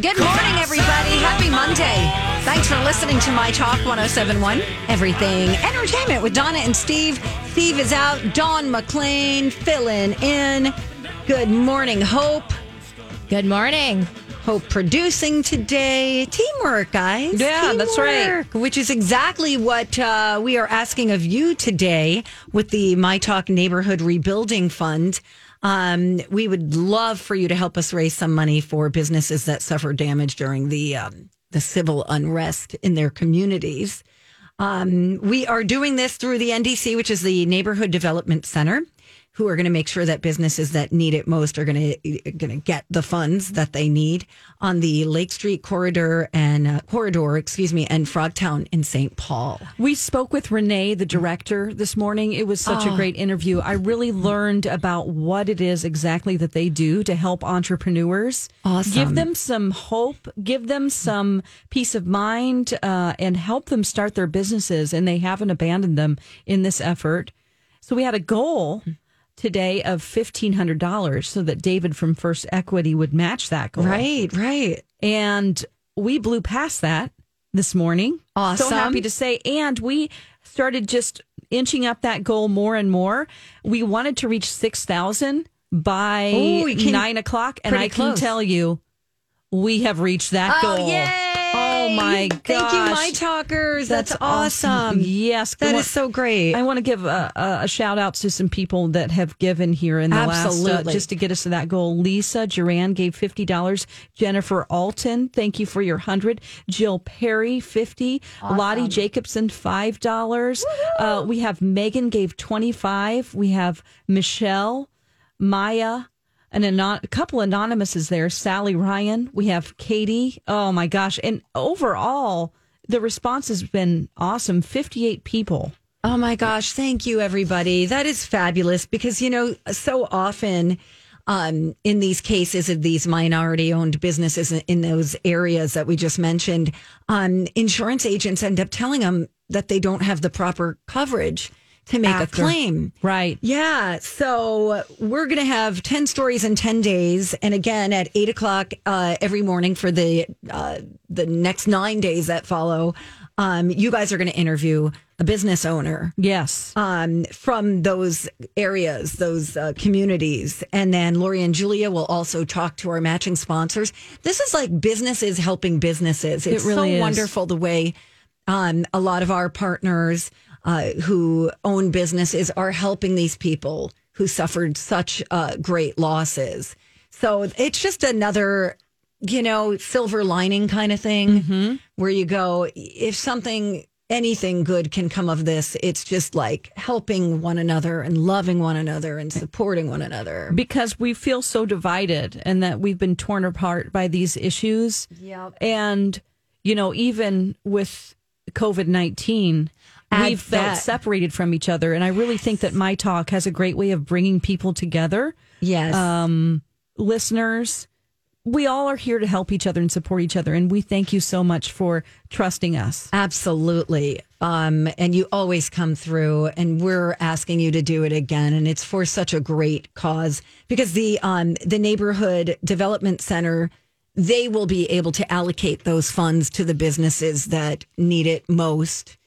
Good morning, everybody. Happy Monday. Thanks for listening to My Talk 1071, Everything Entertainment with Donna and Steve. Steve is out. Dawn McLean filling in. Good morning, Hope. Good morning. Hope producing today. Teamwork, guys. Yeah, that's right. Teamwork, Which is exactly what uh, we are asking of you today with the My Talk Neighborhood Rebuilding Fund. Um, we would love for you to help us raise some money for businesses that suffer damage during the um, the civil unrest in their communities. Um, we are doing this through the NDC, which is the Neighborhood Development Center, who are going to make sure that businesses that need it most are going to going to get the funds that they need on the Lake Street corridor and uh, corridor, excuse me, and Frogtown in St. Paul. We spoke with Renee, the director, this morning. It was such Oh. a great interview. I really learned about what it is exactly that they do to help entrepreneurs. Awesome. Give them some hope, give them some peace of mind, uh, and help them start their businesses. And they haven't abandoned them in this effort. So we had a goal today of $1,500 so that David from First Equity would match that goal. Right, right. And we blew past that this morning. Awesome. So happy to say. And we started just inching up that goal more and more. We wanted to reach 6,000 by Ooh, nine o'clock. And I can tell you, we have reached that Oh, goal. yay! Oh, my gosh. Thank you, my talkers. That's, awesome. Yes. That is so great. I want to give a, a, shout out to some people that have given here in the last, uh, just to get us to that goal. Lisa Duran gave fifty dollars. Jennifer Alton, thank you for your hundred. Jill Perry fifty. Lottie Jacobson five dollars. Uh, we have Megan gave twenty five. We have Michelle, Maya. And anon- a couple anonymouses there. Sally Ryan. We have Katie. Oh my gosh! And overall, the response has been awesome. Fifty-eight people. Oh my gosh, thank you everybody. That is fabulous because you know so often um, in these cases of these minority owned businesses in, in those areas that we just mentioned, um, insurance agents end up telling them that they don't have the proper coverage to make After. a claim. Right. Yeah. So we're going to have 10 stories in 10 days. And again, at eight o'clock uh, every morning for the, uh, the next nine days that follow, um, you guys are going to interview a business owner Yes. um, from those areas, those uh, communities. And then Lori and Julia will also talk to our matching sponsors. This is like businesses helping businesses. It's really so is. wonderful the way um, a lot of our partners uh, who own businesses are helping these people who suffered such uh, great losses. So it's just another, you know, silver lining kind of thing where you go, if something, anything good can come of this, it's just like helping one another and loving one another and supporting one another. because we feel so divided and that we've been torn apart by these issues. Yep. And, you know, even with COVID 19, We've felt separated from each other. And I really think that My Talk has a great way of bringing people together. Yes. Um, listeners, we all are here to help each other and support each other. And we thank you so much for trusting us. Absolutely. Um, and you always come through, and we're asking you to do it again. And it's for such a great cause because the um, the neighborhood development center they will be able to allocate those funds to the businesses that need it most.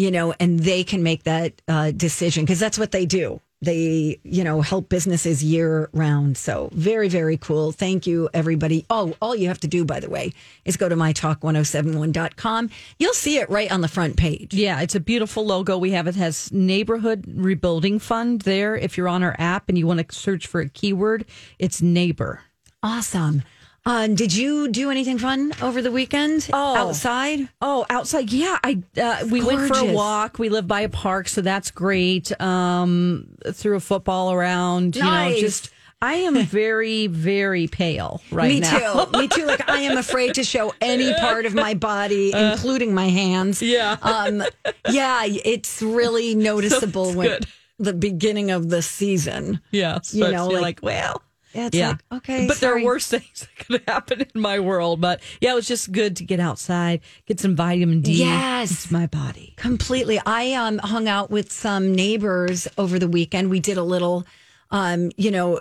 You know, and they can make that uh, decision because that's what they do. they, you know, help businesses year round. So very, very cool. Thank you, everybody. Oh, all you have to do, by the way, is go to mytalk1071.com. You'll see it right on the front page. Yeah, it's a beautiful logo we have. It has neighborhood rebuilding fund there. If you're on our app and you want to search for a keyword, it's neighbor. Awesome. Uh, did you do anything fun over the weekend Oh. outside? Oh, outside. Yeah, I uh, we went for a walk. We live by a park, so that's great. Um, threw a football around. You Nice. know, just I am very, very pale right Me now. too. Me too. Like I am afraid to show any part of my body, including my hands. Uh. Yeah. Um, yeah, it's really noticeable when good. the beginning of the season. Yeah, You so know, like- like, well, Yeah, it's yeah, like, okay, But there are worse things that could happen in my world. But yeah, it was just good to get outside, get some vitamin D. Yes. into my body. Completely. I um hung out with some neighbors over the weekend. We did a little um, you know,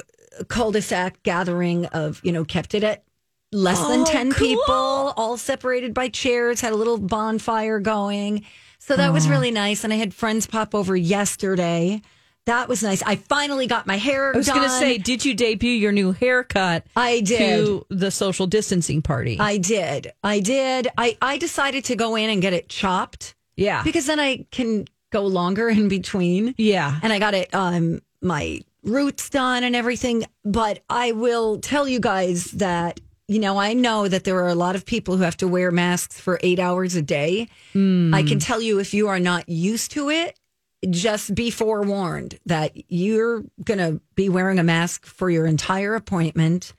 cul-de-sac gathering of, you know, kept it at less than Oh, 10 cool. people, all separated by chairs, had a little bonfire going. So that was really nice. And I had friends pop over yesterday. That was nice. I finally got my hair I was going to say, did you debut your new haircut? I did. to the social distancing party. I did. I did. I, I decided to go in and get it chopped yeah, because then I can go longer in between. yeah. and I got it um my roots done and everything. But I will tell you guys that you know I know that there are a lot of people who have to wear masks for eight hours a day. I can tell you if you are not used to it. Just be forewarned that you're going to be wearing a mask for your entire appointment.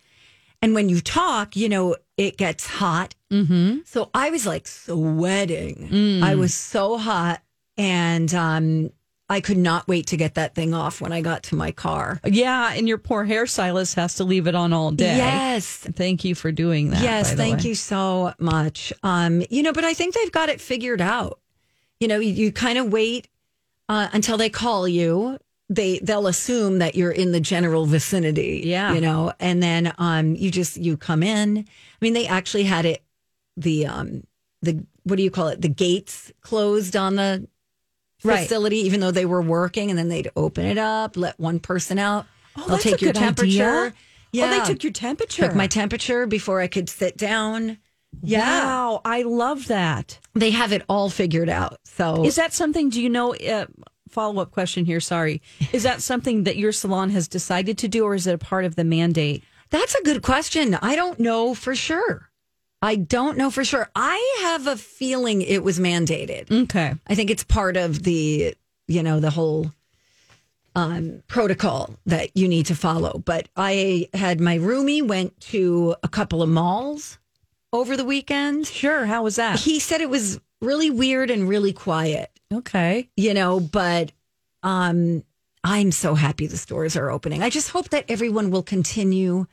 And when you talk, you know, it gets hot. Mm-hmm. So I was like sweating. I was so hot. And um, I could not wait to get that thing off when I got to my car. Yeah, and your poor hairstylist has to leave it on all day. Yes. Thank you for doing that. yes. Thank way. you so much. Um, you know, but I think they've got it figured out. You know, you, you kind of wait uh, until they call you. They they'll assume that you're in the general vicinity. Yeah. You know, and then um you just you come in. I mean, they actually had it the um the what do you call it? The gates closed on the Right. facility, even though they were working, and then they'd open it up, let one person out. Oh, they'll take a your good temperature. idea. Yeah. Oh, they took your temperature. took my temperature before I could sit down. Yeah. Wow, I love that. They have it all figured out. So Is that something? Do you know? Uh, Follow up question here. Sorry. Is that something that your salon has decided to do, or is it a part of the mandate? that's a good question. I don't know for sure. I don't know for sure. I have a feeling it was mandated. Okay. I think it's part of the, you know, the whole um, protocol that you need to follow. But I had my roomie went to a couple of malls over the weekend. Sure. How was that? He said it was really weird and really quiet, Okay. you know, but um, I'm so happy the stores are opening. I just hope that everyone will continue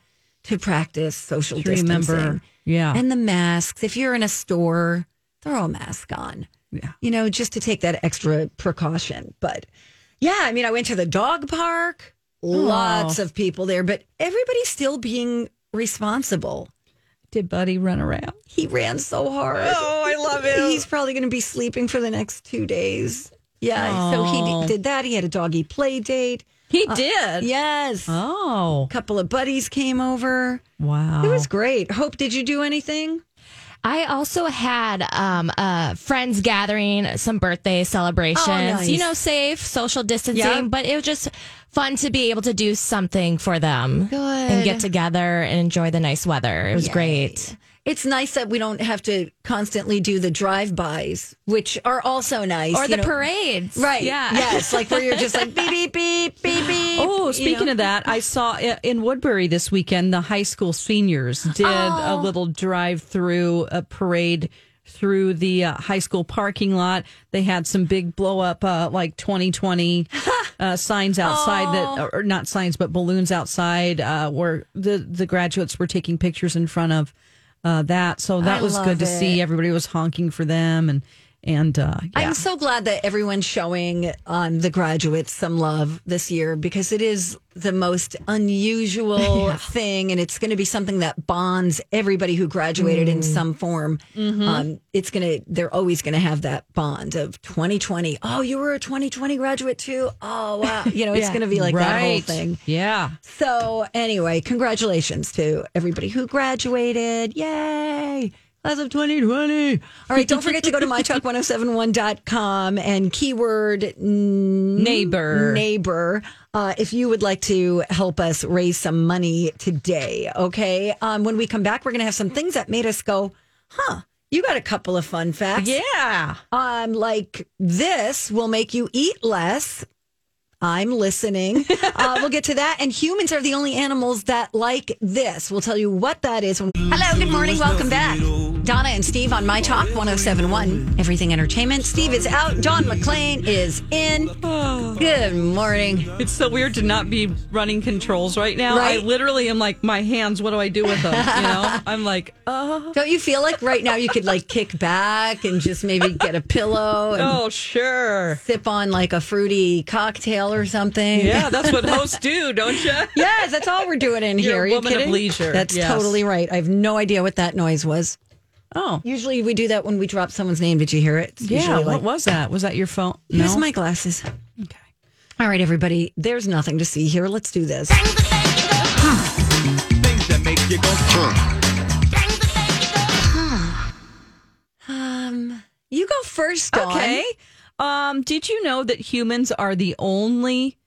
to practice social To distancing. remember. Yeah. And the masks. If you're in a store, throw a mask on. Yeah. You know, just to take that extra precaution. But yeah, I mean, I went to the dog park, lots of people there, but everybody's still being responsible. Did Buddy run around? He ran so hard. Oh, I love it. He's probably going to be sleeping for the next two days. Yeah. So he d- did that. He had a doggy play date. He uh, did. Yes. Oh. A couple of buddies came over. Wow. It was great. Hope, did you do anything? I also had um, a friends gathering, some birthday celebrations. Oh, nice. You know, safe, social distancing, Yeah. but it was just fun to be able to do something for them Good. and get together and enjoy the nice weather. It was great. It's nice that we don't have to constantly do the drive-bys, which are also nice. Or you the know. parades. Right. Yeah. Yes. Like where you're just like beep, beep, beep, beep, beep. Oh, you speaking know. of that, I saw in Woodbury this weekend the high school seniors did a Oh. little drive through a parade through the uh, high school parking lot. They had some big blow up uh, like 2020 uh, signs outside that or not signs but balloons outside uh, where the the graduates were taking pictures in front of uh, that. So that I was good to see. Everybody was honking for them and And uh, yeah. I'm so glad that everyone's showing on the graduates some love this year because it is the most unusual thing, and it's going to be something that bonds everybody who graduated Mm. in some form. Mm-hmm. Um, it's going to, they're always going to have that bond of 2020. Oh, you were a 2020 graduate too. Oh, wow. You know, it's going to be like that whole thing. Yeah. So, anyway, congratulations to everybody who graduated. Yay! Class of 2020. All right, don't forget to go to mytalk1071.com and keyword n- Neighbor. neighbor uh, if you would like to help us raise some money today. Okay. Um, when we come back, we're going to have some things that made us go, huh, you got a couple of fun facts. Yeah. Um, like this will make you eat less. I'm listening. Uh, we'll get to that. And humans are the only animals that like this. We'll tell you what that is. When- Hello, good morning. Welcome back. Donna and Steve on My Talk 1071, Everything Entertainment. Steve is out. John McClain is in. Good morning. It's so weird to not be running controls right now. Right. I literally am like, my hands, what do I do with them? You know? I'm like, oh, Don't you feel like right now you could like kick back and just maybe get a pillow and oh, sure. sip on like a fruity cocktail or something? Yeah, that's what hosts do, don't you? Yes, that's all we're doing in You're here. a Are you woman of leisure. That's Yes. totally right. I have no idea what that noise was. Oh, Usually we do that when we drop someone's name. Did you hear it? It's yeah. What like, was that? Was that your phone? Here's No. my glasses. okay. All right, everybody. There's nothing to see here. Let's do this. Things that make you go, huh. Um, you go first, Dawn. Okay. Um, did you know that humans are the only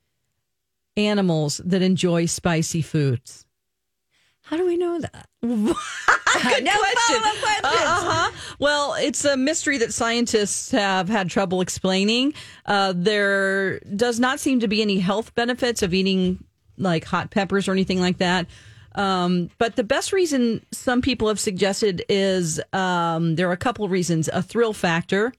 animals that enjoy spicy foods? How do we know that? Good no question. follow-up. Uh-huh. Well, it's a mystery that scientists have had trouble explaining. Uh, there does not seem to be any health benefits of eating like hot peppers or anything like that. Um, but the best reason some people have suggested is um, there are a couple of reasons. A thrill factor.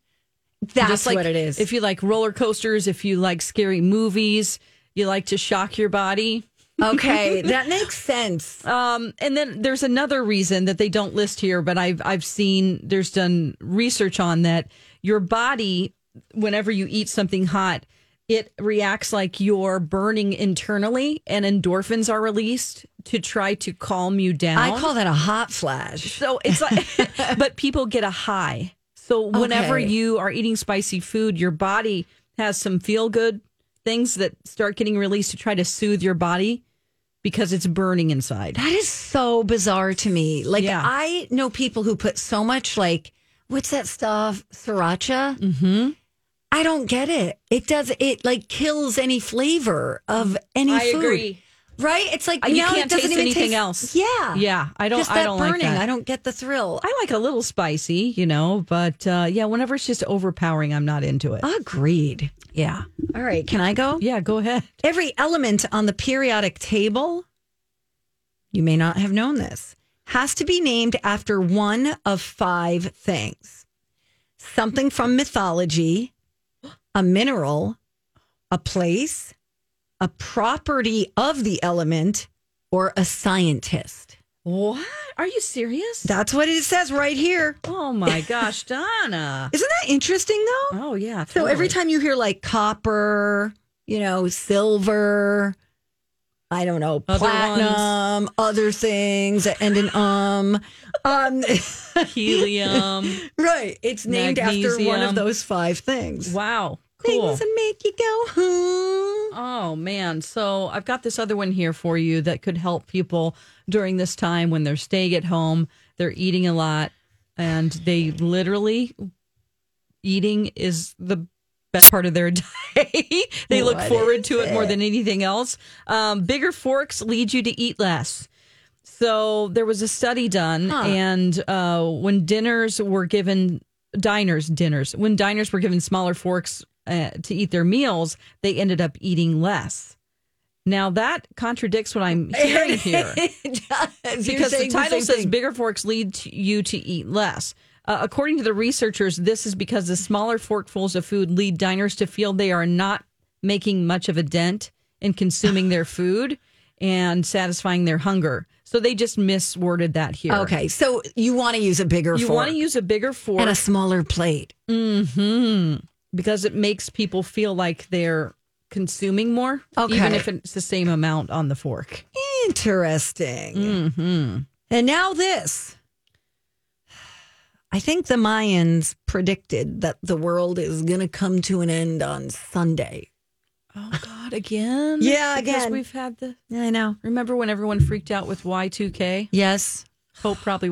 That's Just like what it is. If you like roller coasters, if you like scary movies, you like to shock your body. Okay, that makes sense. Um, and then there's another reason that they don't list here, but I've I've seen there's done research on that. Your body, whenever you eat something hot, it reacts like you're burning internally, and endorphins are released to try to calm you down. I call that a hot flash. so it's like, but people get a high. So whenever Okay. you are eating spicy food, your body has some feel good things that start getting released to try to soothe your body because it's burning inside. That is so bizarre to me. Like Yeah. I know people who put so much like what's that stuff? Sriracha. Mm-hmm. I don't get it. It does it like kills any flavor of any I food. agree. Right? It's like Uh, you can't doesn't taste even anything taste- else. Yeah, Yeah, I don't- Just I don't like burning. that. I don't get the thrill. I like a little spicy, you know, but uh, yeah, whenever it's just overpowering, I'm not into it. Agreed. yeah. All right, can I go? Yeah, go ahead. Every element on the periodic table, you may not have known this, has to be named after one of five things something from mythology, a mineral, a place, a property of the element, or a scientist. What? Are you serious? That's what it says right here. oh my gosh, Donna. Isn't that interesting though? Oh yeah. So every time you hear like copper, you know, silver, I don't know, Other platinum, other things that end in um, um, helium. right? It's named after one of those five things. wow. Cool. Things that make you go, hmm. Oh man. So I've got this other one here for you that could help people during this time when they're staying at home, they're eating a lot, and they literally eating is the best part of their day. they look forward to it more than anything else. Um, bigger forks lead you to eat less. So there was a study done, Huh. and uh, when dinners were given, diners, dinners, when diners were given smaller forks uh, to eat their meals, they ended up eating less. Now that contradicts what I'm hearing here It does. You're because the title same says thing. bigger forks lead to you to eat less. Uh, according to the researchers, this is because the smaller forkfuls of food lead diners to feel they are not making much of a dent in consuming their food and satisfying their hunger. So they just misworded that here. Okay, so you want to use a bigger You fork want to use a bigger fork and a smaller plate. Because it makes people feel like they're consuming more, Okay. even if it's the same amount on the fork. Interesting. Mm-hmm. And now this. I think the Mayans predicted that the world is going to come to an end on Sunday. Oh God, again? Yeah, Because again. we've had the. Yeah, I know. Remember when everyone freaked out with Y2K? Yes. Hope probably.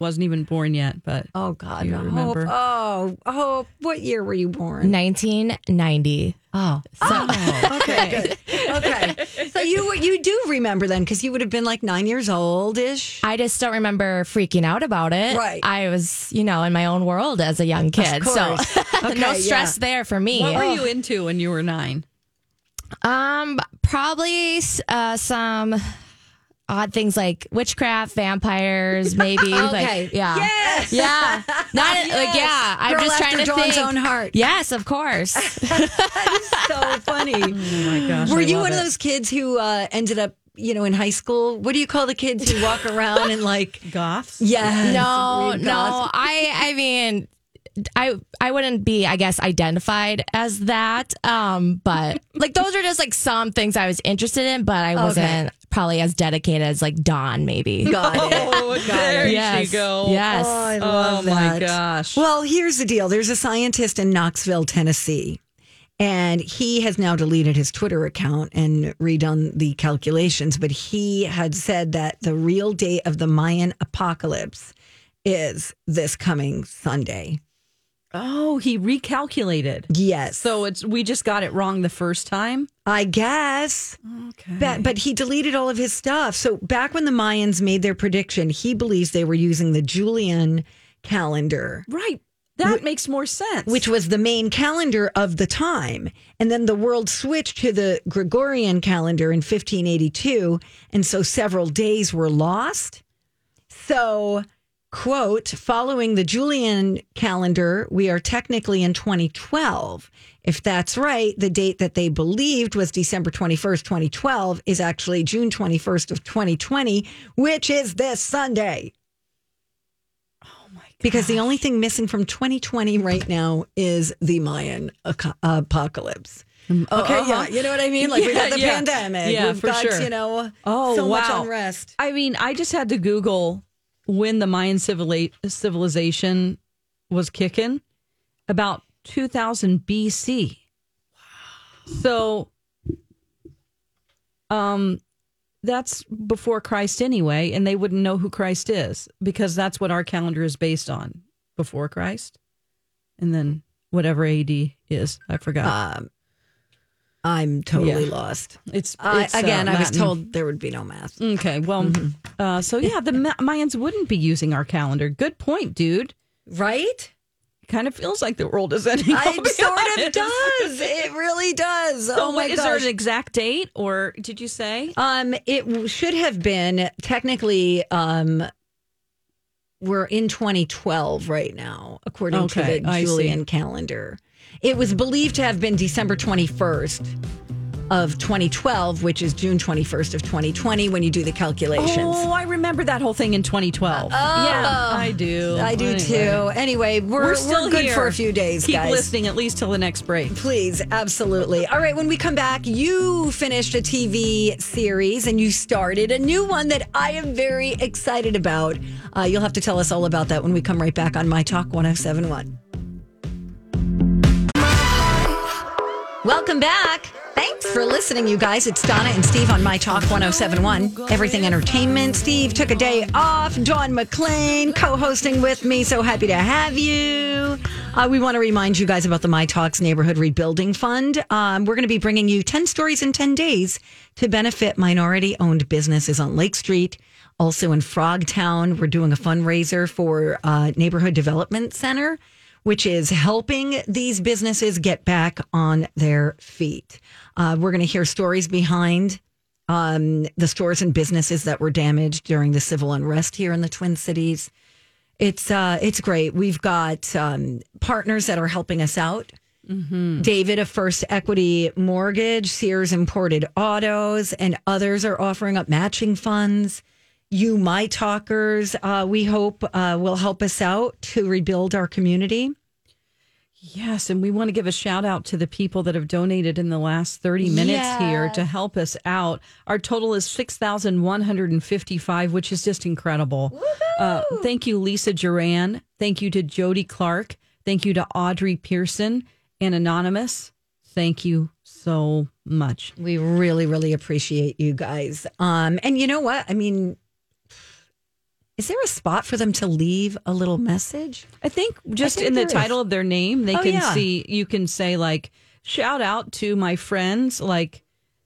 Wasn't even born yet, but Oh, God. You Hope. remember? Oh, Hope. What year were you born? 1990. Oh. okay. Good. Okay. So you you do remember then because you would have been like nine years old ish. I just don't remember freaking out about it. Right. I was, you know, in my own world as a young kid. So course. no Okay, stress there for me. what were you into when you were nine? Um, probably uh, some odd things like witchcraft, vampires, maybe. Okay. Like, yeah. Yes. Yeah. Not like yeah. I'm Girl just trying after to Dawn's think. own heart. Yes, of course. so funny. Oh my gosh. Were I you love one of those kids who uh, ended up, you know, in high school? What do you call the kids who walk around and like, goths? yes, no, read no. I I mean I I wouldn't be, I guess, identified as that. Um, but like those are just like some things I was interested in, but I wasn't probably as dedicated as like Dawn, maybe. Got it. Oh, there yes. you go. Yes. Oh, I Oh love my gosh. Well, here's the deal. There's a scientist in Knoxville, Tennessee, and he has now deleted his Twitter account and redone the calculations. But he had said that the real date of the Mayan apocalypse is this coming Sunday. Oh, he recalculated. Yes. So it's we just got it wrong the first time. I guess. Okay. But, but he deleted all of his stuff. So back when the Mayans made their prediction, he believes they were using the Julian calendar. right. That makes more sense. which was the main calendar of the time. And then the world switched to the Gregorian calendar in 1582. And so several days were lost. So, quote, following the Julian calendar, we are technically in 2012. If that's right, the date that they believed was December 21st, 2012 is actually June 21st of 2020, which is this Sunday. Oh my gosh. Because the only thing missing from 2020 right now is the Mayan apocalypse. Mm, oh, okay, uh-huh. yeah, you know what I mean. Like we got the Yeah, yeah. pandemic, Yeah, we've for got sure. you know, Oh, so much unrest. I mean, I just had to Google when the Mayan civilization was kicking about 2000 BC. Wow. So, um, that's before Christ anyway, and they wouldn't know who Christ is because that's what our calendar is based on before Christ, and then whatever AD is. I forgot. Um, I'm totally Yeah. lost. it's, I, it's, uh, again, I was told there would be no math. Okay, well, uh, so yeah, the Mayans wouldn't be using our calendar. Good point, dude. Right? Kind of feels like the world is ending. It sort of does. It really does. So oh my what- is there gosh. an exact date, or did you say? Um, it should have been technically. Um, we're in 2012 right now, according Okay, to the Julian calendar. It was believed to have been December 21st, of 2012, which is June 21st of 2020 when you do the calculations. Oh, I remember that whole thing in 2012. yeah, I do. I do Anyway. too. Anyway, we're, We're we're, still good here. for a few days, Keep guys. listening at least till the next break. Please, absolutely. All right, when we come back, you finished a TV series and you started a new one that I am very excited about. Uh, you'll have to tell us all about that when we come right back on My Talk 1071. Welcome back. Thanks for listening, you guys. It's Donna and Steve on My Talk 1071, Everything Entertainment. Steve took a day off. Dawn McLean co hosting with me. So happy to have you. Uh, we want to remind you guys about the My Talks Neighborhood Rebuilding Fund. Um, we're going to be bringing you 10 stories in 10 days to benefit minority owned businesses on Lake Street. Also in Frogtown, we're doing a fundraiser for uh, Neighborhood Development Center which is helping these businesses get back on their feet. Uh, we're going to hear stories behind um, the stores and businesses that were damaged during the civil unrest here in the Twin Cities. It's uh, it's great. We've got um, partners that are helping us out. David of First Equity Mortgage, Sears Imported Autos, and others are offering up matching funds. You, my talkers, uh, we hope uh, will help us out to rebuild our community. Yes, and we want to give a shout out to the people that have donated in the last 30 minutes here to help us out. Our total is 6,155, which is just incredible. Uh, thank you, Lisa Duran. Thank you to Jody Clark. Thank you to Audrey Pearson and Anonymous. Thank you so much. We really, really appreciate you guys. Um, and you know what? I mean, is there a spot for them to leave a little message? I think just think in the is. title of their name, they Oh, can yeah. see, you can say, like, shout out to my friends, like,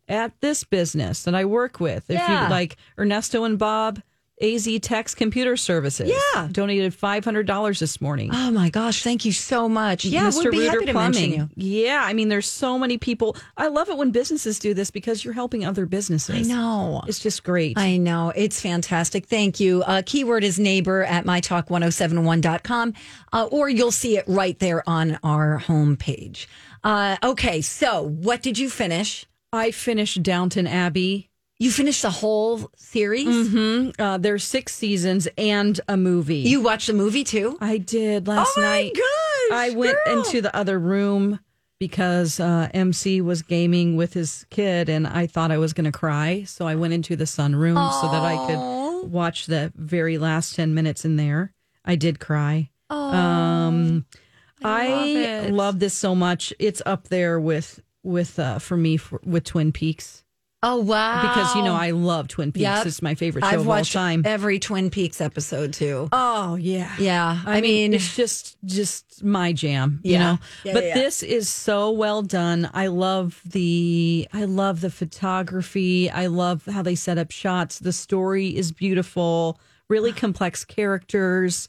at this business that I work with. If Yeah. you like Ernesto and Bob, AZ Tex Computer Services. Yeah. Donated $500 this morning. Oh my gosh! Thank you so much. Yeah, Mr. we'd be happy to mention you. Yeah, I mean, there's so many people. I love it when businesses do this because you're helping other businesses. I know. It's just great. I know. It's fantastic. Thank you. Uh, keyword is neighbor at mytalk1071.com, uh, or you'll see it right there on our homepage. Uh, okay, so what did you finish? I finished Downton Abbey. You finished the whole series? Mm-hmm. Uh, there's six seasons and a movie. You watched the movie too? I did last night. Oh my night. gosh, I went girl. into the other room because uh, MC was gaming with his kid, and I thought I was going to cry. So I went into the sun sunroom so that I could watch the very last 10 minutes in there. I did cry. um, I, love, this so much. It's up there with with uh, for me for, with Twin Peaks Oh wow! because you know I love Twin Peaks. Yep. It's my favorite show I've of all time. every Twin Peaks episode too. Oh yeah. Yeah, I, I mean, mean- it's just just my jam, you know. Yeah, but yeah, yeah. this is so well done. I love the I love the photography. I love how they set up shots. The story is beautiful, really complex characters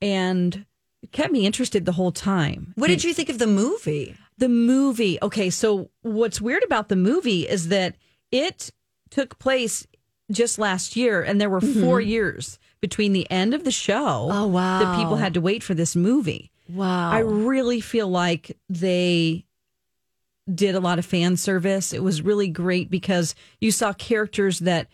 and it kept me interested the whole time. What did you think of the movie? The movie. Okay, so what's weird about the movie is that it took place just last year, and there were 4 years between the end of the show. Oh, wow. That people had to wait for this movie. Wow! I really feel like they did a lot of fan service. It was really great because you saw characters that.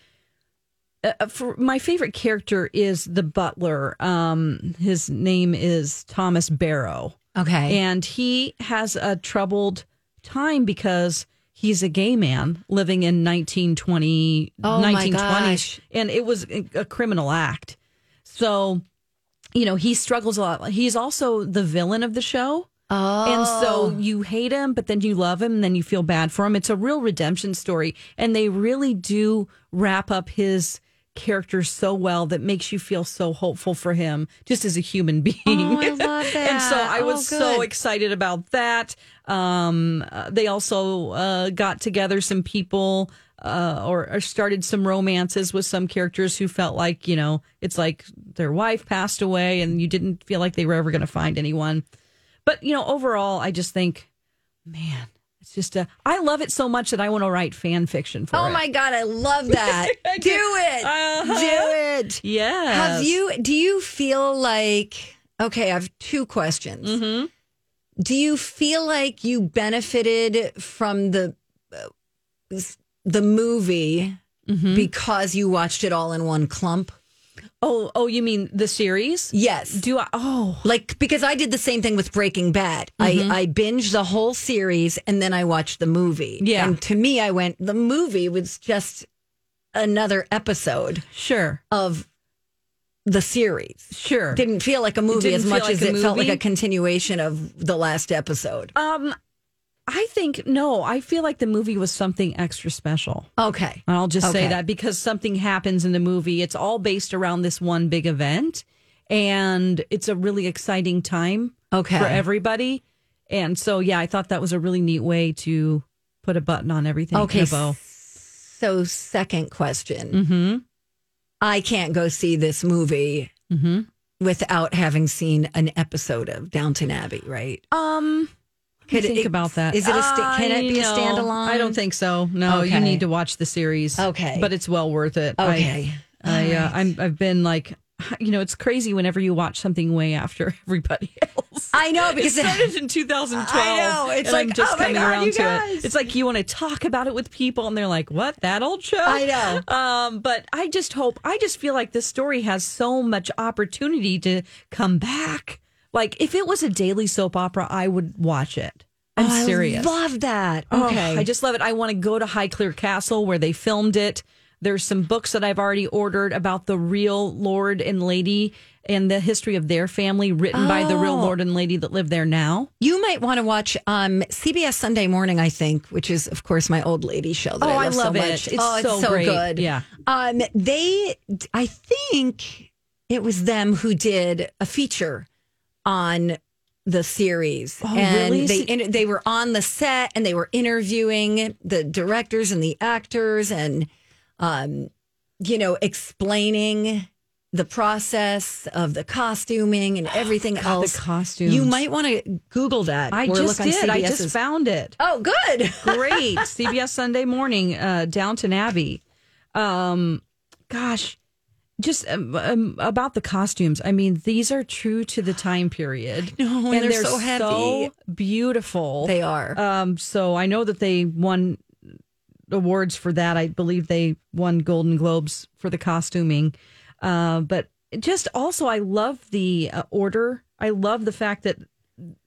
Uh, for my favorite character is the butler. Um, his name is Thomas Barrow. okay. And he has a troubled time because he's a gay man living in 1920, Oh, my 1920s. gosh. And it was a criminal act. So, you know, he struggles a lot. He's also the villain of the show. oh, And so oh. you hate him, but then you love him, and then you feel bad for him. It's a real redemption story. And they really do wrap up his character so well that makes you feel so hopeful for him just as a human being. Oh, I love that. and so. I Oh, was so excited about that. Um, uh, they also uh, got together some people uh, or, or started some romances with some characters who felt like, you know, it's like their wife passed away and you didn't feel like they were ever going to find anyone. But, you know, overall, I just think, man, it's just a, I love it so much that I want to write fan fiction for oh it. my god! I love that. do it. Uh-huh. Do it. Yeah. Have you? Do you feel like? Okay, I have two questions. Mm-hmm. Do you feel like you benefited from the uh, the movie Mm-hmm. because you watched it all in one clump? Oh, oh, you mean the series? Yes. Do I? Oh, Like because I did the same thing with Breaking Bad. Mm-hmm. I I binged the whole series and then I watched the movie. Yeah. And to me I went the movie was just another episode sure, of the series. sure. Didn't feel like a movie as much like as it felt like a continuation of the last episode. um, I think no. I feel like the movie was something extra special. Okay. And I'll just Okay. say that because something happens in the movie. It's all based around this one big event. And it's a really exciting time Okay. for everybody. And so, yeah, I thought that was a really neat way to put a button on everything. Okay. in a bow. So second question. Mm-hmm. I can't go see this movie Mm-hmm. without having seen an episode of Downton Abbey, right? Um, Could think it- about that. Is it a sta- can it be a I know. standalone? I don't think so. No, you need to watch the series. Okay. but it's well worth it. I- Okay. I, All uh. I'm, I've been like, you know, it's crazy whenever you watch something way after everybody else. I know, because it- started in 2012. I know, it's like, I'm just oh my coming God, around to guys. it. It's like you want to talk about it with people, and they're like, "What? That old show?" I know. Um, but I just hope. I just feel like this story has so much opportunity to come back. Like if it was a daily soap opera, I would watch it. I'm Oh, serious. I love that. Oh, Okay. I just love it. I want to go to Highclere Castle where they filmed it. There's some books that I've already ordered about the real Lord and Lady and the history of their family, written by the real Oh. Lord and Lady that live there now. You might want to watch um, CBS Sunday Morning, I think, which is, of course, my old lady show that Oh, I I love, love so it. much. It's oh, it's so good. Yeah. Um, they, I think it was them who did a feature on the series. Oh, and really? They they were on the set and they were interviewing the directors and the actors and, um, you know, explaining the process of the costuming and everything God, the else. costumes. You might want to Google that. I just did. I just found it. Oh, good. Great. CBS Sunday Morning, uh, Downton Abbey. Um, gosh, just um, um, about the costumes. I mean, these are true to the time period. know, and they're so heavy. so beautiful. They are. Um, so I know that they won awards for that. I believe they won Golden Globes for the costuming. Uh, but just also, I love the uh, order. I love the fact that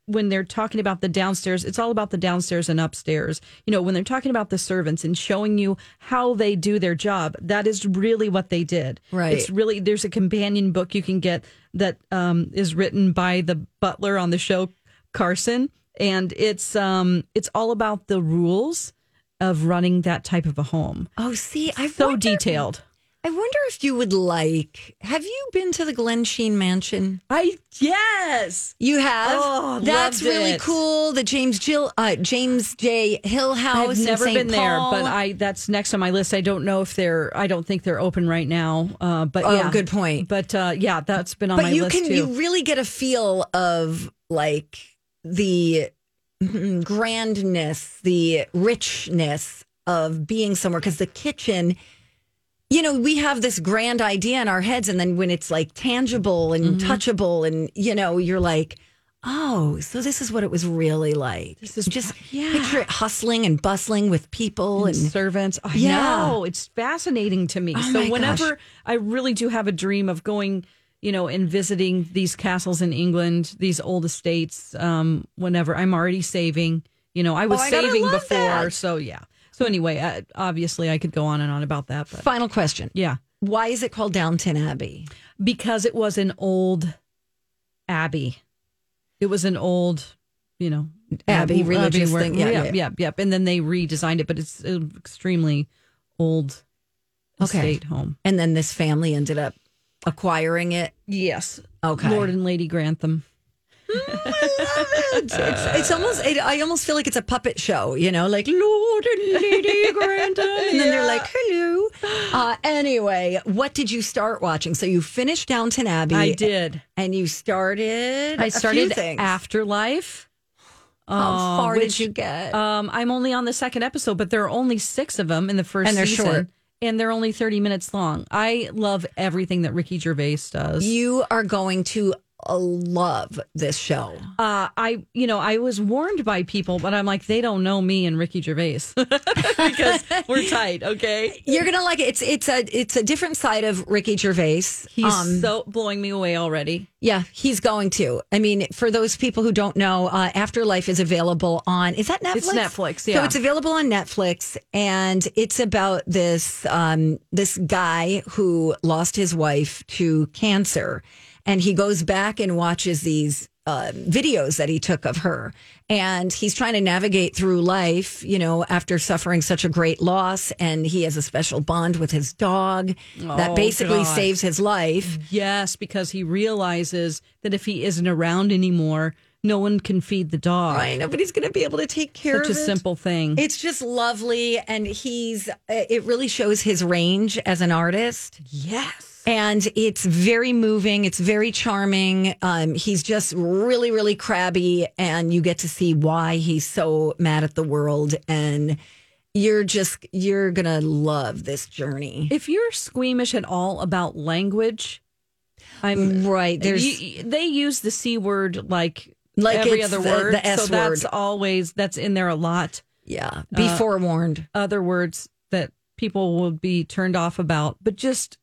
when they're talking about the downstairs, it's all about the downstairs and upstairs. You know, when they're talking about the servants and showing you how they do their job, that is really what they did. Right. It's really, there's a companion book you can get that um, is written by the butler on the show, Carson. And it's um it's all about the rules of running that type of a home. Oh, see, I So wonder, detailed. I wonder if you would like. Have you been to the Glensheen Mansion? I yes. You have. Oh, that's really it. cool. The James Jill, uh, James J. Hill House. I've never been there, but I that's next on my list. I don't know if they're. I don't think they're open right now. Uh, but Oh, yeah, good point. But uh, yeah, that's been on but my you list can too. you really get a feel of like the grandness, the richness of being somewhere because the kitchen. You know, we have this grand idea in our heads, and then when it's like tangible and Mm-hmm. touchable, and you know, you're like, oh, so this is what it was really like. This is- just yeah. picture it hustling and bustling with people and, servants. I Yeah. know it's fascinating to me. Oh so whenever gosh. I really do have a dream of going, you know, in visiting these castles in England, these old estates. Um, whenever I'm already saving, you know, I was Oh, I saving before, that. so yeah. So anyway, uh, obviously I could go on and on about that, but Final question: yeah, Why is it called Downton Abbey? because it was an old abbey. It was an old, you know, Abbey, religious where- thing. Yeah, yeah, yeah. yeah, yeah. And then they redesigned it, but it's an extremely old Okay. estate home. And then this family ended up acquiring it. Yes. Okay. Lord and Lady Grantham. Mm, I love it. It's, it's almost. It, I almost feel like it's a puppet show. You know, like Lord and Lady Grantham, and then they're like, "Hello." Uh, anyway, what did you start watching? So you finished Downton Abbey. I did. and you started. I started. Afterlife. How uh, far which, did you get? Um, I'm only on the second episode, but there are only six of them in the first And they're season, short. And they're only 30 minutes long. I love everything that Ricky Gervais does. you are going to love this show. Uh, I, you know, I was warned by people, but I'm like, they don't know me and Ricky Gervais because we're tight. Okay, You're gonna like it. It's it's a it's a different side of Ricky Gervais. he's so blowing me away already. Yeah, he's going to. I mean, for those people who don't know, uh, Afterlife is available on. Is that Netflix? It's Netflix, Yeah, So it's available on Netflix, and it's about this um, this guy who lost his wife to cancer, and he goes back and watches these uh, videos that he took of her, and he's trying to navigate through life, you know, after suffering such a great loss, and he has a special bond with his dog that Oh, basically God. saves his life. Yes, because he realizes that if he isn't around anymore, no one can feed the dog. Right, nobody's going to be able to take care Such a of it. simple thing. It's just lovely, and he's. It really shows his range as an artist, yes. And it's very moving. It's very charming. Um, he's just really, really crabby, and you get to see why he's so mad at the world, and you're just you're gonna love this journey. If you're squeamish at all about language, I'm Right, there's you- they use the c word like Like every other the- word. the S so that's always that's in there a lot. yeah. Be forewarned. Other words that people will be turned off about, but just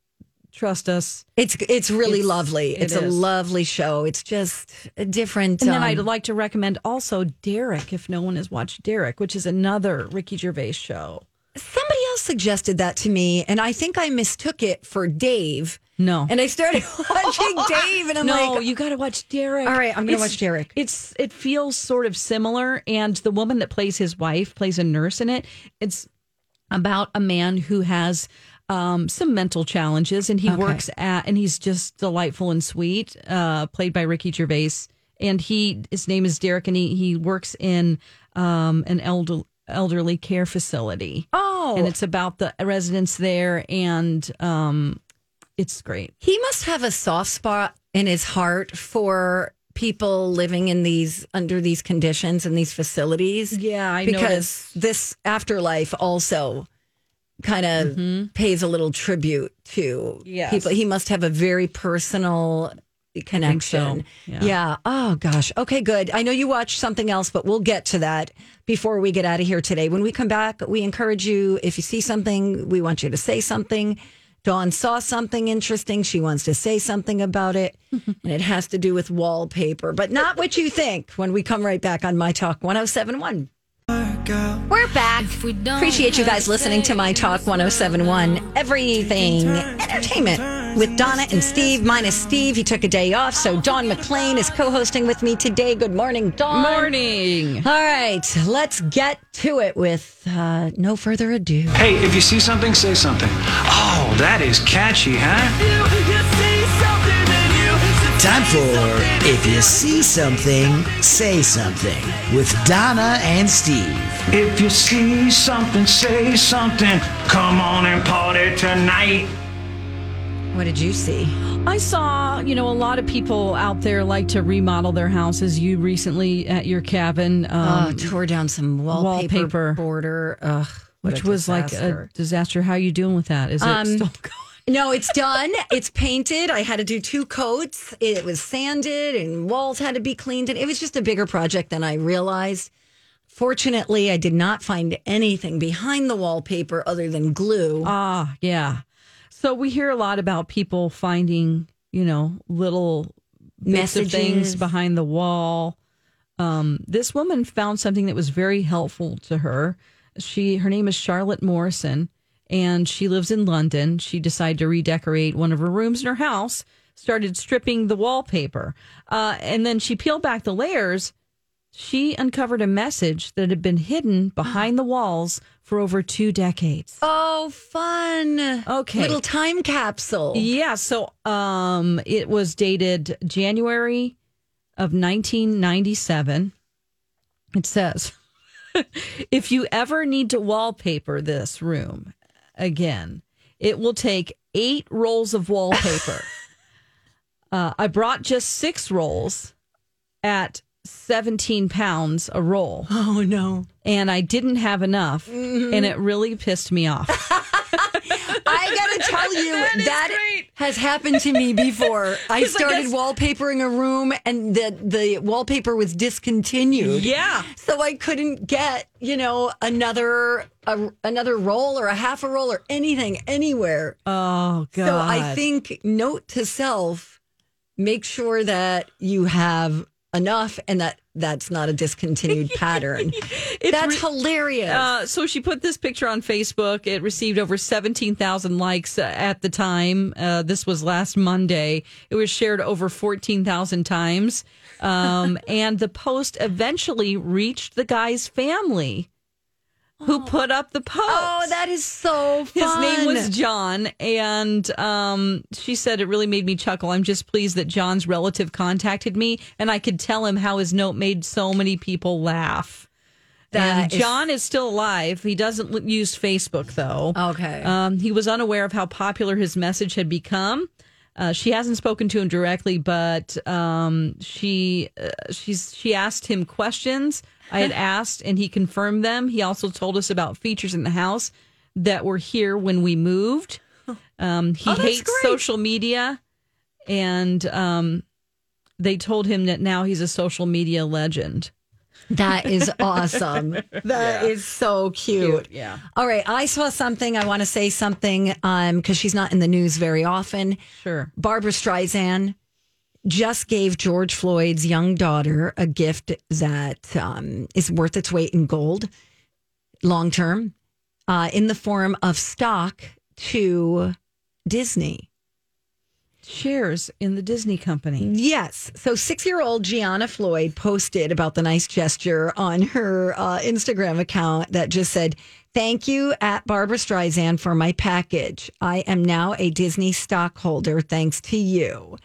trust us. It's it's really It's- lovely. it It's a lovely show. It's just a different. And then um, I'd like to recommend also Derek, if no one has watched Derek, which is another Ricky Gervais show. Somebody else suggested that to me, and I think I mistook it for Dave. No. And I started watching Dave, and I'm no, like, "No, you got to watch Derek. All right, I'm gonna watch Derek. It's it feels sort of similar, and the woman that plays his wife plays a nurse in it. It's about a man who has um, some mental challenges, and he Okay. works at, and he's just delightful and sweet. Uh, played by Ricky Gervais, and he his name is Derek, and he he works in um, an elder elderly care facility. oh, and it's about the residents there, and um, it's great. he must have a soft spot in his heart for people living in these under these conditions in these facilities. Yeah, I because this afterlife also kind of mm-hmm. pays a little tribute to Yes. people. He must have a very personal connection. Yeah. yeah. Oh gosh. Okay, good. I know you watched something else, but we'll get to that before we get out of here today. When we come back, we encourage you if you see something, we want you to say something. Dawn saw something interesting. She wants to say something about it. and it has to do with wallpaper, but not what you think when we come right back on My Talk 1071. We're back. Appreciate you guys listening to My Talk 1071. Everything entertainment with Donna and Steve, minus Steve. He took a day off, so Dawn McLean is co hosting with me today. Good morning, Dawn. Morning. All right, let's get to it with uh, no further ado. Hey, if you see something, say something. Oh, that is catchy, huh? Time for If You See Something, Say Something with Donna and Steve. If you see something, say something. Come on and party tonight. What did you see? I saw, you know, a lot of people out there like to remodel their houses. You recently at your cabin, Oh, um, tore down some wallpaper, wallpaper. border, Ugh, which a was like a disaster. How are you doing with that? Is it Um, still going? No, it's done. it's painted. I had to do two coats. It was sanded and walls had to be cleaned. And it was just a bigger project than I realized. Fortunately, I did not find anything behind the wallpaper other than glue. Ah, yeah. So we hear a lot about people finding, you know, little of things behind the wall. Um, this woman found something that was very helpful to her. She, her name is Charlotte Morrison, and she lives in London. She decided to redecorate one of her rooms in her house. Started stripping the wallpaper, uh, and then she peeled back the layers. She uncovered a message that had been hidden behind the walls for over two decades. oh, fun. Okay. Little time capsule. Yeah, so um it was dated January of 1997. It says if you ever need to wallpaper this room again, it will take 8 rolls of wallpaper. uh, I brought just 6 rolls at 17 pounds a roll Oh, no. and I didn't have enough mm-hmm. and it really pissed me off. I gotta tell you that, has happened to me before. I started wallpapering a room and the the wallpaper was discontinued. Yeah. So I couldn't get, you know, another a, another roll or a half a roll or anything anywhere. Oh God. So I think note to self, make sure that you have enough and that that's not a discontinued pattern. that's re- hilarious. Uh, so she put this picture on Facebook. It received over 17,000 likes uh, at the time. Uh, this was last Monday. It was shared over 14,000 times. Um, and the post eventually reached the guy's family who put up the post. oh, that is so fun. His name was John, and um, she said it really made me chuckle. I'm just pleased that John's relative contacted me, and I could tell him how his note made so many people laugh. That and John is still alive. He doesn't use Facebook though. Okay. Um, he was unaware of how popular his message had become. Uh, she hasn't spoken to him directly, but um, she uh, she's she asked him questions. I had asked, and he confirmed them. He also told us about features in the house that were here when we moved. Um, he Oh, hates great. social media, and um, they told him that now he's a social media legend. That is awesome. That is so cute. yeah. All right. I saw something. I want to say something um because she's not in the news very often. Sure. Barbra Streisand just gave George Floyd's young daughter a gift that um, is worth its weight in gold long term uh, in the form of stock to Disney. Shares in the Disney company. Yes. So six year old Gianna Floyd posted about the nice gesture on her uh, Instagram account that just said, Thank you at Barbra Streisand for my package. I am now a Disney stockholder thanks to you.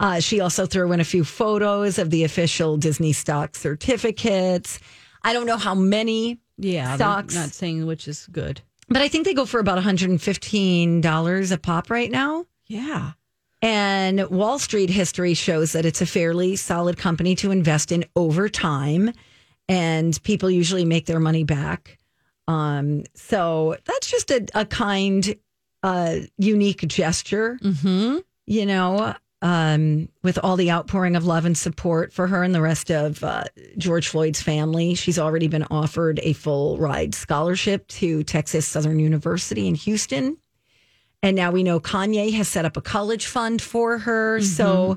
Uh, she also threw in a few photos of the official Disney stock certificates. I don't know how many Yeah, stocks, not saying which is good. but I think they go for about $115 a pop right now. Yeah. And Wall Street history shows that it's a fairly solid company to invest in over time. And people usually make their money back. Um, so that's just a, a kind, uh, unique gesture, Mm-hmm. you know, um, with all the outpouring of love and support for her and the rest of uh, George Floyd's family. She's already been offered a full ride scholarship to Texas Southern University in Houston. And now we know Kanye has set up a college fund for her. So,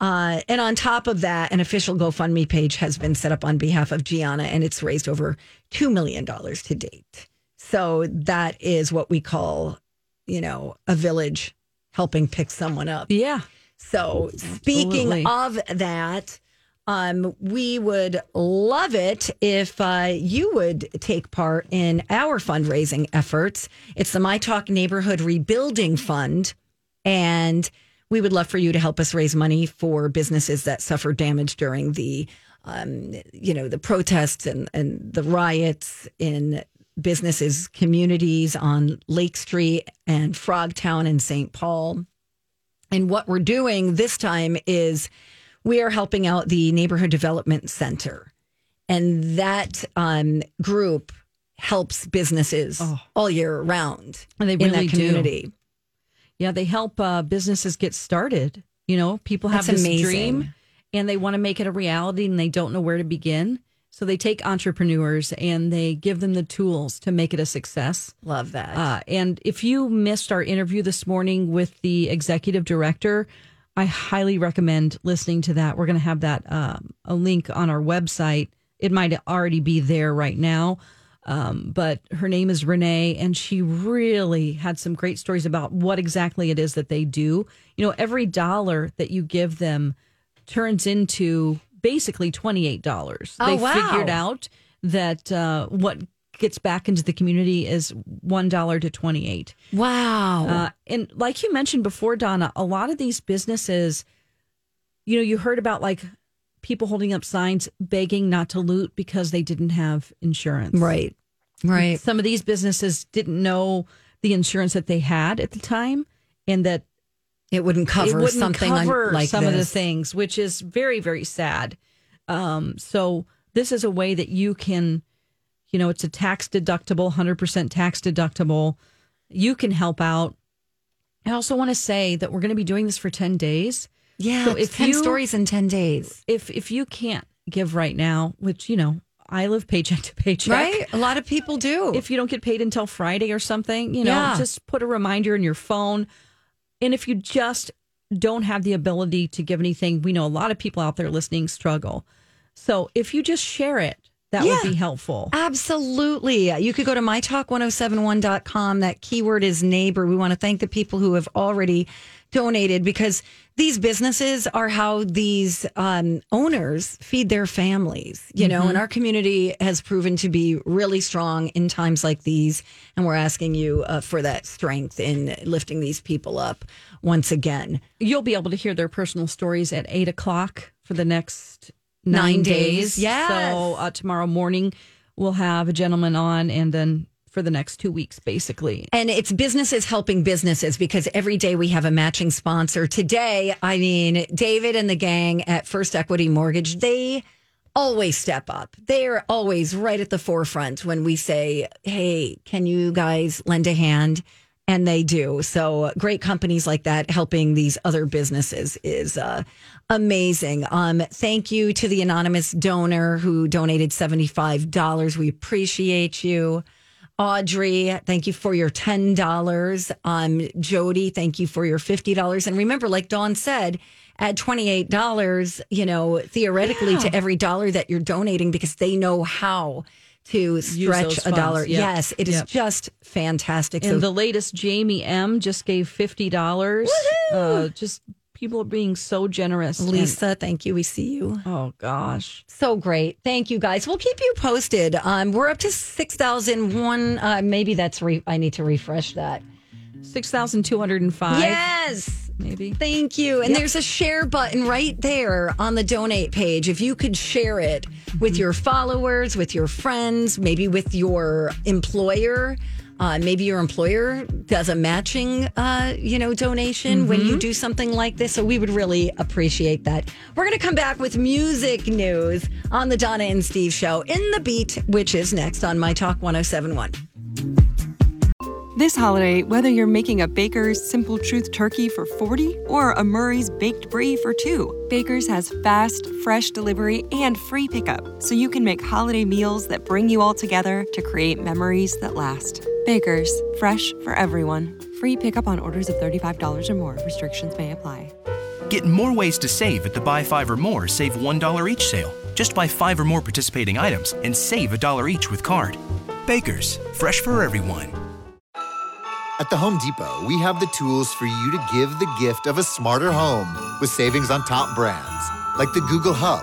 uh, and on top of that, an official GoFundMe page has been set up on behalf of Gianna, and it's raised over $2 million to date. So that is what we call, you know, a village helping pick someone up. Yeah. So speaking Absolutely. of that, um, we would love it if uh, you would take part in our fundraising efforts. It's the My Talk Neighborhood Rebuilding Fund, and we would love for you to help us raise money for businesses that suffered damage during the, um, you know, the protests and, and the riots in businesses, communities on Lake Street and Frogtown and St. Paul. And what we're doing this time is we are helping out the Neighborhood Development Center. And that um, group helps businesses all year round And they in really that do. community. Yeah, they help uh, businesses get started. You know, people have That's this amazing. dream and they want to make it a reality and they don't know where to begin. So they take entrepreneurs and they give them the tools to make it a success. Love that. Uh, and if you missed our interview this morning with the executive director, I highly recommend listening to that. We're going to have that um, a link on our website. It might already be there right now. Um, but her name is Renee, and she really had some great stories about what exactly it is that they do. You know, every dollar that you give them turns into basically $28. Oh, they wow. figured out that uh, what gets back into the community is $1 to 28 wow. uh, and like you mentioned before, Donna, a lot of these businesses, you know, you heard about like people holding up signs begging not to loot because they didn't have insurance. right. Right. Some of these businesses didn't know the insurance that they had at the time and that It wouldn't cover it wouldn't something cover like some of the things, which is very, very sad. Um, so this is a way that you can, you know, it's a tax deductible, hundred percent tax deductible. You can help out I also want to say that we're going to be doing this for 10 days. Yeah, So if 10 you- stories in 10 days. If if you can't give right now, which, you know, I live paycheck to paycheck. Right? A lot of people do. If you don't get paid until Friday or something, you know, Yeah. just put a reminder in your phone. And if you just don't have the ability to give anything, we know a lot of people out there listening struggle. So if you just share it, that Yeah. would be helpful. Absolutely. You could go to mytalk1071.com. That keyword is neighbor. We want to thank the people who have already donated because these businesses are how these um, owners feed their families, you know, and our community has proven to be really strong in times like these. And we're asking you uh, for that strength in lifting these people up once again. You'll be able to hear their personal stories at eight o'clock for the next Nine nine, days. days. Yes. So uh, tomorrow morning we'll have a gentleman on, and then for the next two weeks, basically. And it's businesses helping businesses because every day we have a matching sponsor. Today, I mean, David and the gang at First Equity Mortgage, they always step up. They're always right at the forefront when we say, hey, can you guys lend a hand? And they do. So great companies like that helping these other businesses is uh, amazing. Um, thank you to the anonymous donor who donated $75. We appreciate you. Audrey, thank you for your $10. Um, Jody, thank you for your $50. And remember, like Dawn said, add $28, you know, theoretically to every dollar that you're donating because they know how to stretch a dollar. Yep. Yes, it is Yep. just fantastic. And the latest, Jamie M just gave fifty dollars. Uh, just people are being so generous. And- Lisa, thank you. We see you. oh gosh. So great. Thank you guys. We'll keep you posted. Um, we're up to 6,001. Uh, maybe that's, re- I need to refresh that. Six thousand two hundred and five. Yes. Maybe. Thank you. And there's a share button right there on the donate page. If you could share it with your followers, with your friends, maybe with your employer. Uh, maybe your employer does a matching, uh, you know, donation when you do something like this. So we would really appreciate that. We're going to come back with music news on the Donna and Steve show in the beat, which is next on My Talk 1071. This holiday, whether you're making a Baker's Simple Truth turkey for 40 or a Murray's Baked Brie for 2, Baker's has fast, fresh delivery and free pickup, so you can make holiday meals that bring you all together to create memories that last. Baker's, fresh for everyone. Free pickup on orders of $35 or more. Restrictions may apply. Get more ways to save at the Buy Five or More Save $1 each sale. Just buy five or more participating items and save a dollar each with card. Baker's, fresh for everyone. At the Home Depot, we have the tools for you to give the gift of a smarter home with savings on top brands like the Google Hub,